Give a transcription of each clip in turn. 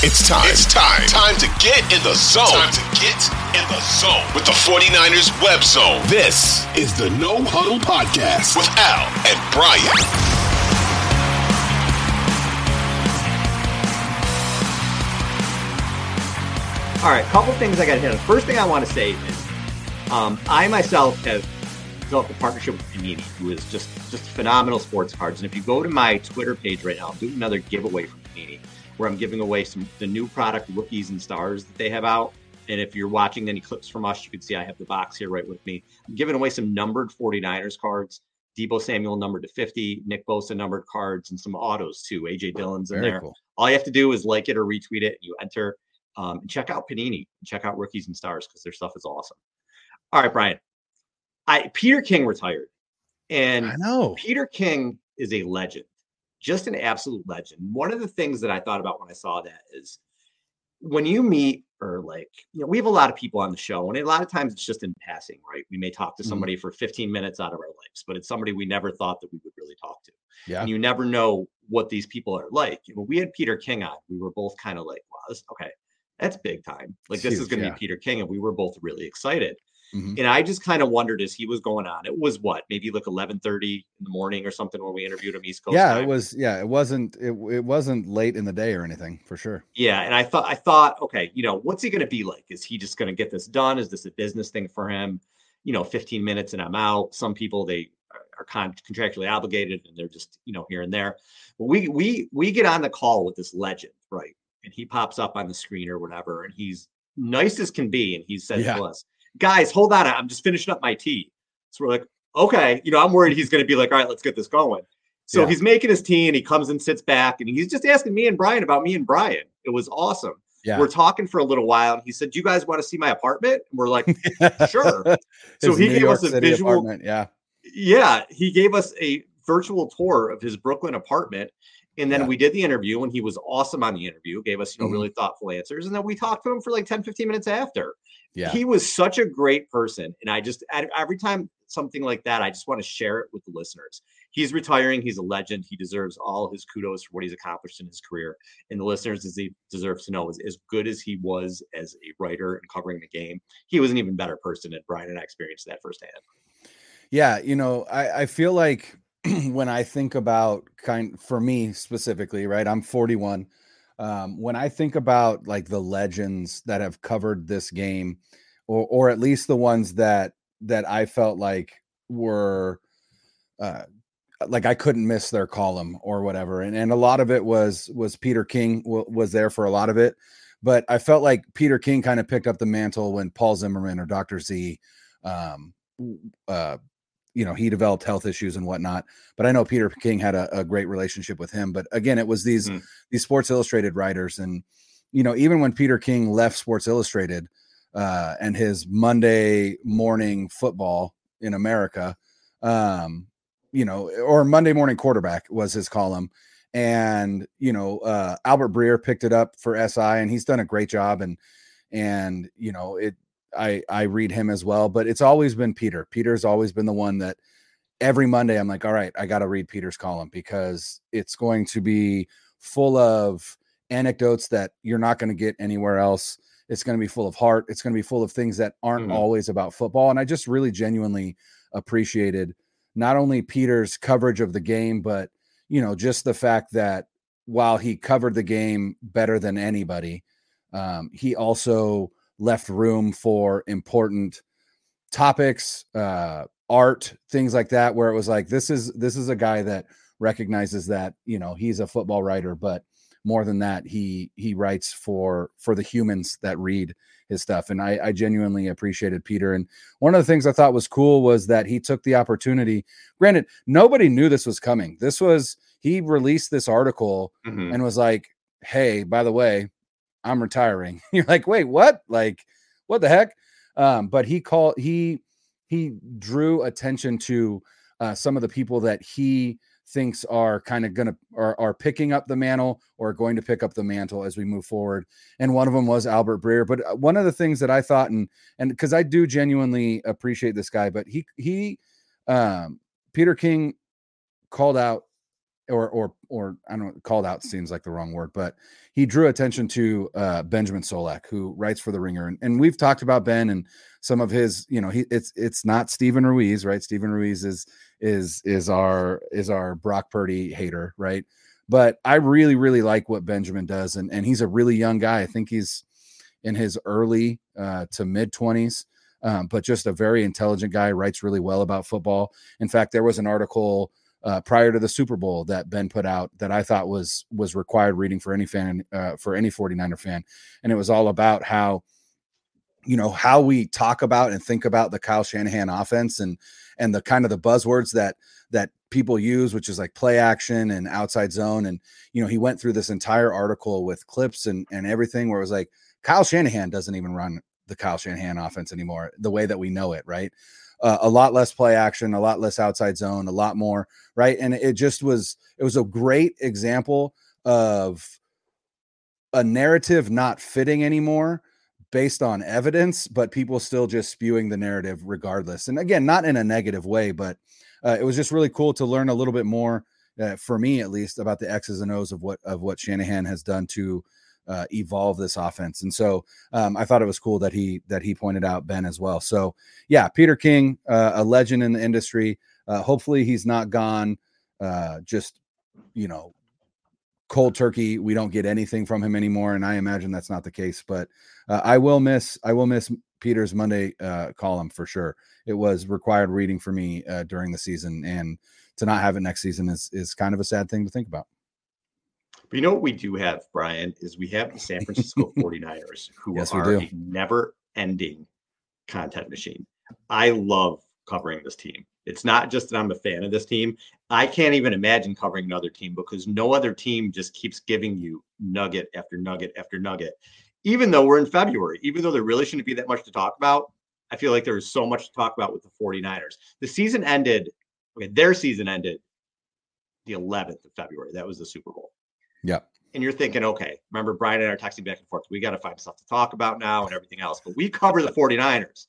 It's time. It's time. Time to get in the zone. Time to get in the zone with the 49ers web zone. This is the No Huddle Podcast with Al and Brian. All right, a couple things I got to hit. The first thing I want to say is um, I myself have developed a partnership with Panini, who is just just phenomenal sports cards. And if you go to my Twitter page right now, I'm doing another giveaway from Panini where I'm giving away some the new product rookies and stars that they have out. And if you're watching any clips from us, you can see I have the box here right with me. I'm giving away some numbered 49ers cards. Deebo Samuel numbered to 50, Nick Bosa numbered cards, and some autos too. AJ Dillon's in Very there. cool. All you have to do is like it or retweet it, and you enter. Um, and check out Panini. Check out rookies and stars because their stuff is awesome. All right, Brian. I Peter King retired, and I know. Peter King is a legend, just an absolute legend. One of the things that I thought about when I saw that is when you meet or like, you know, we have a lot of people on the show, and a lot of times it's just in passing, right? We may talk to Mhm. somebody for 15 minutes out of our lives, but it's somebody we never thought that we would really talk to. Yeah. And you never know what these people are like. When we had Peter King on, we were both kind of like, wow, this, okay, that's big time. Like this is going to yeah. be Peter King, and we were both really excited. Mhm. And I just kind of wondered as he was going on. It was what, maybe like 11:30 in the morning or something when we interviewed him East Coast. Yeah, time. it was. Yeah, it wasn't. It, it wasn't late in the day or anything for sure. Yeah, and I thought I thought, okay, you know, what's he going to be like? Is he just going to get this done? Is this a business thing for him? You know, 15 minutes and I'm out. Some people they are, are con- contractually obligated and they're just you know here and there. But we we we get on the call with this legend, right? And he pops up on the screen or whatever, and he's nice as can be, and he says Yeah. to us, "Guys, hold on, I'm just finishing up my tea." So we're like, okay, you know, I'm worried he's going to be like, all right, let's get this going. So Yeah. he's making his tea and he comes and sits back and he's just asking me and Brian about me and Brian. It was awesome. Yeah. We're talking for a little while and he said, Do you guys want to see my apartment? And we're like, Sure. So he New gave York us a City visual- apartment. Yeah. Yeah. He gave us a virtual tour of his Brooklyn apartment. And then Yeah. we did the interview and he was awesome on the interview, gave us, you know, Mhm. really thoughtful answers. And then we talked to him for like 10, 15 minutes after. Yeah. He was such a great person. And I just, every time something like that, I just want to share it with the listeners. He's retiring. He's a legend. He deserves all his kudos for what he's accomplished in his career. And the listeners, as he deserves to know, is as good as he was as a writer and covering the game, he was an even better person. And Brian and I experienced that firsthand. Yeah, you know, I, I feel like when I think about kind for me specifically, right? I'm 41. Um, when I think about like the legends that have covered this game, or or at least the ones that that I felt like were uh like I couldn't miss their column or whatever. And and a lot of it was was Peter King w- was there for a lot of it. But I felt like Peter King kind of picked up the mantle when Paul Zimmerman or Dr. Z um uh you know he developed health issues and whatnot but i know peter king had a, a great relationship with him but again it was these Mhm. these sports illustrated writers and you know even when peter king left sports illustrated uh and his monday morning football in america um you know or monday morning quarterback was his column and you know uh albert breer picked it up for si and he's done a great job and and you know it I I read him as well, but it's always been Peter. Peter's always been the one that every Monday I'm like, all right, I got to read Peter's column because it's going to be full of anecdotes that you're not going to get anywhere else. It's going to be full of heart. It's going to be full of things that aren't Mhm. always about football. And I just really genuinely appreciated not only Peter's coverage of the game, but you know, just the fact that while he covered the game better than anybody, um, he also left room for important topics uh art things like that where it was like this is this is a guy that recognizes that you know he's a football writer but more than that he he writes for for the humans that read his stuff. And i i genuinely appreciated peter. And one of the things i thought was cool was that he took the opportunity granted nobody knew this was coming. This was he released this article Mhm. and was like, "Hey, by the way, I'm retiring." You're like, "Wait, what? Like, what the heck?" Um, but he called he he drew attention to uh, some of the people that he thinks are kind of gonna are, are picking up the mantle or going to pick up the mantle as we move forward. And one of them was Albert Breer. But uh, one of the things that I thought and and because I do genuinely appreciate this guy, but he he um Peter King called out or or or I don't know, called out seems like the wrong word, but he drew attention to uh, Benjamin Solak, who writes for the Ringer, and, and we've talked about Ben and some of his, you know, he it's it's not Steven Ruiz, right? Steven Ruiz is is is our is our Brock Purdy hater, right? But I really really like what Benjamin does, and and he's a really young guy. I think he's in his early uh, to mid twenties. Um, but just a very intelligent guy, writes really well about football. In fact, there was an article uh, prior to the Super Bowl that Ben put out that I thought was was required reading for any fan uh, for any 49er fan, and it was all about how you know how we talk about and think about the Kyle Shanahan offense and and the kind of the buzzwords that that people use, which is like play action and outside zone, and you know he went through this entire article with clips and and everything where it was like Kyle Shanahan doesn't even run the Kyle Shanahan offense anymore the way that we know it, right? Uh, a lot less play action, a lot less outside zone, a lot more right. And it just was it was a great example of a narrative not fitting anymore based on evidence, but people still just spewing the narrative regardless. And again, not in a negative way, but uh, it was just really cool to learn a little bit more, uh, for me at least, about the X's and O's of what of what Shanahan has done to uh, evolve this offense. And so um, I thought it was cool that he that he pointed out Ben as well. So yeah, Peter King, uh, a legend in the industry. Uh, hopefully he's not gone uh, just you know cold turkey. We don't get anything from him anymore, and I imagine that's not the case. But uh, I will miss I will miss Peter's Monday uh, column for sure. It was required reading for me during the season, and to not have it next season is is kind of a sad thing to think about. But you know what we do have, Brian, is we have the San Francisco 49ers, who yes, are a never ending content machine. I love covering this team. It's not just that I'm a fan of this team. I can't even imagine covering another team because no other team just keeps giving you nugget after nugget after nugget. Even though we're in February, even though there really shouldn't be that much to talk about, I feel like there's so much to talk about with the 49ers. The season ended, okay, their season ended the 11th of February. That was the Super Bowl. Yeah. And you're thinking, okay, remember Brian and I are texting back and forth. We got to find stuff to talk about now and everything else. But we cover the 49ers.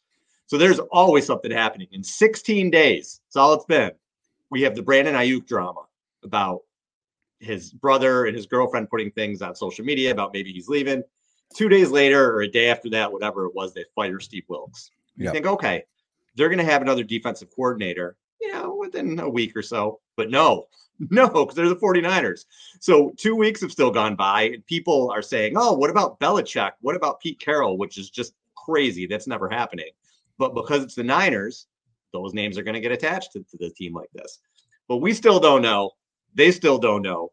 So there's always something happening. In 16 days, that's all it's been. We have the Brandon Aiyuk drama about his brother and his girlfriend putting things on social media about maybe he's leaving. Two days later, or a day after that, whatever it was, they fire Steve Wilks. You yep. think, okay, they're going to have another defensive coordinator, you know, within a week or so. But no, No, because they're the 49ers. So two weeks have still gone by, and people are saying, oh, what about Belichick? What about Pete Carroll? Which is just crazy. That's never happening. But because it's the Niners, those names are going to get attached to, to the team like this. But we still don't know. They still don't know.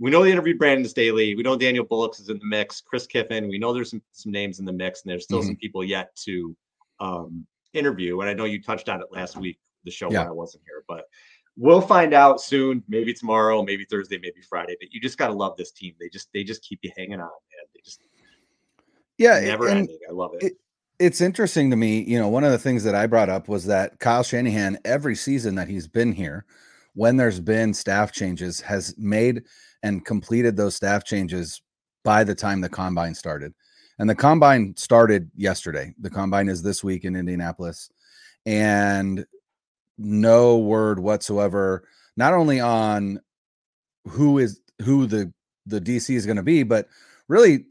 We know they interviewed Brandon Staley. We know Daniel Bullocks is in the mix. Chris Kiffin. We know there's some, some names in the mix, and there's still mm-hmm. some people yet to um, interview. And I know you touched on it last week, the show yeah. when I wasn't here. But we'll find out soon maybe tomorrow maybe thursday maybe friday but you just got to love this team they just they just keep you hanging on man they just yeah never ending i love it. it it's interesting to me you know one of the things that i brought up was that kyle shanahan every season that he's been here when there's been staff changes has made and completed those staff changes by the time the combine started and the combine started yesterday the combine is this week in indianapolis and no word whatsoever, not only on who is who the the DC is going to be, but really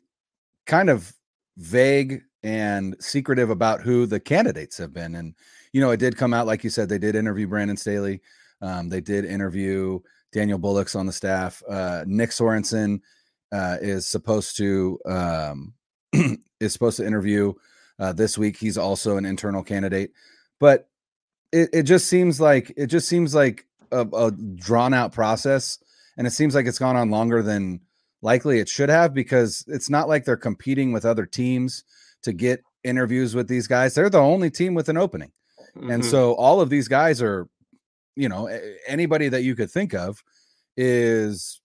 kind of vague and secretive about who the candidates have been. And you know, it did come out like you said, they did interview Brandon Staley. Um, they did interview Daniel Bullocks on the staff. Uh, Nick Sorensen uh, is supposed to um, is supposed to interview uh, this week. He's also an internal candidate, but it, it just seems like it just seems like a, a drawn out process and it seems like it's gone on longer than likely it should have because it's not like they're competing with other teams to get interviews with these guys they're the only team with an opening mm-hmm. and so all of these guys are you know anybody that you could think of is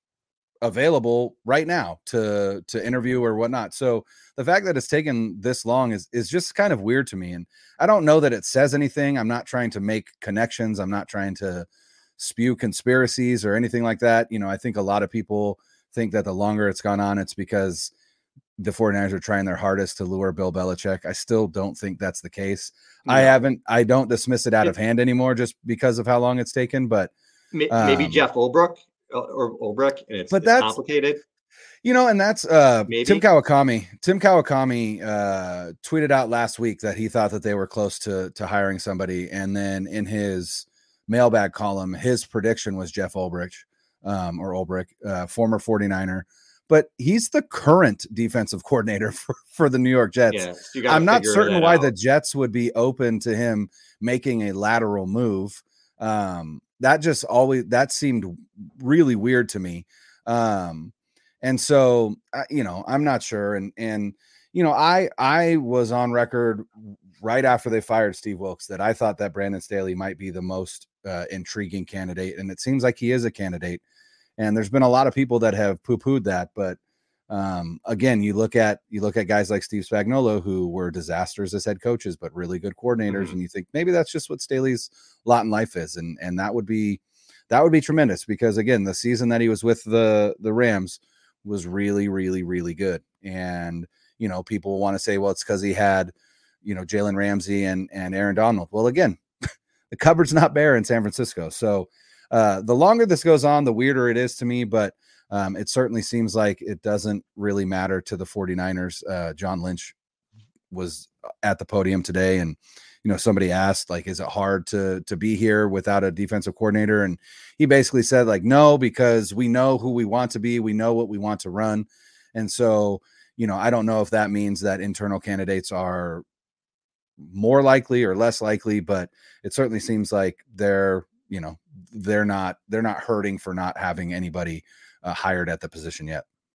available right now to to interview or whatnot. So the fact that it's taken this long is is just kind of weird to me. And I don't know that it says anything. I'm not trying to make connections. I'm not trying to spew conspiracies or anything like that. You know, I think a lot of people think that the longer it's gone on, it's because the 49ers are trying their hardest to lure Bill Belichick. I still don't think that's the case. No. I haven't, I don't dismiss it out of hand anymore just because of how long it's taken, but maybe um, Jeff Ulbrich or Ulbrich, and it's, But it's that's- complicated. You know, and that's uh Maybe. Tim Kawakami. Tim Kawakami uh tweeted out last week that he thought that they were close to to hiring somebody, and then in his mailbag column, his prediction was Jeff Ulbrich, um, or Ulbrich, uh, former 49er. But he's the current defensive coordinator for, for the New York Jets. Yeah, so you gotta I'm not certain why out. the Jets would be open to him making a lateral move. Um, that just always that seemed really weird to me. Um, and so you know, I'm not sure. And and you know, I I was on record right after they fired Steve Wilks that I thought that Brandon Staley might be the most uh, intriguing candidate, and it seems like he is a candidate. And there's been a lot of people that have poo-pooed that, but um, again, you look at you look at guys like Steve Spagnuolo who were disasters as head coaches, but really good coordinators, Mhm. and you think maybe that's just what Staley's lot in life is, and and that would be that would be tremendous because again, the season that he was with the the Rams was really, really, really good, and you know people want to say, well, it's because he had you know Jalen Ramsey and and Aaron Donald. Well, again, the cupboard's not bare in San Francisco, so uh, the longer this goes on, the weirder it is to me, but um, it certainly seems like it doesn't really matter to the 49ers. Uh, John Lynch was at the podium today and you know somebody asked like is it hard to to be here without a defensive coordinator and he basically said like no because we know who we want to be we know what we want to run and so you know i don't know if that means that internal candidates are more likely or less likely but it certainly seems like they're you know they're not they're not hurting for not having anybody uh, hired at the position yet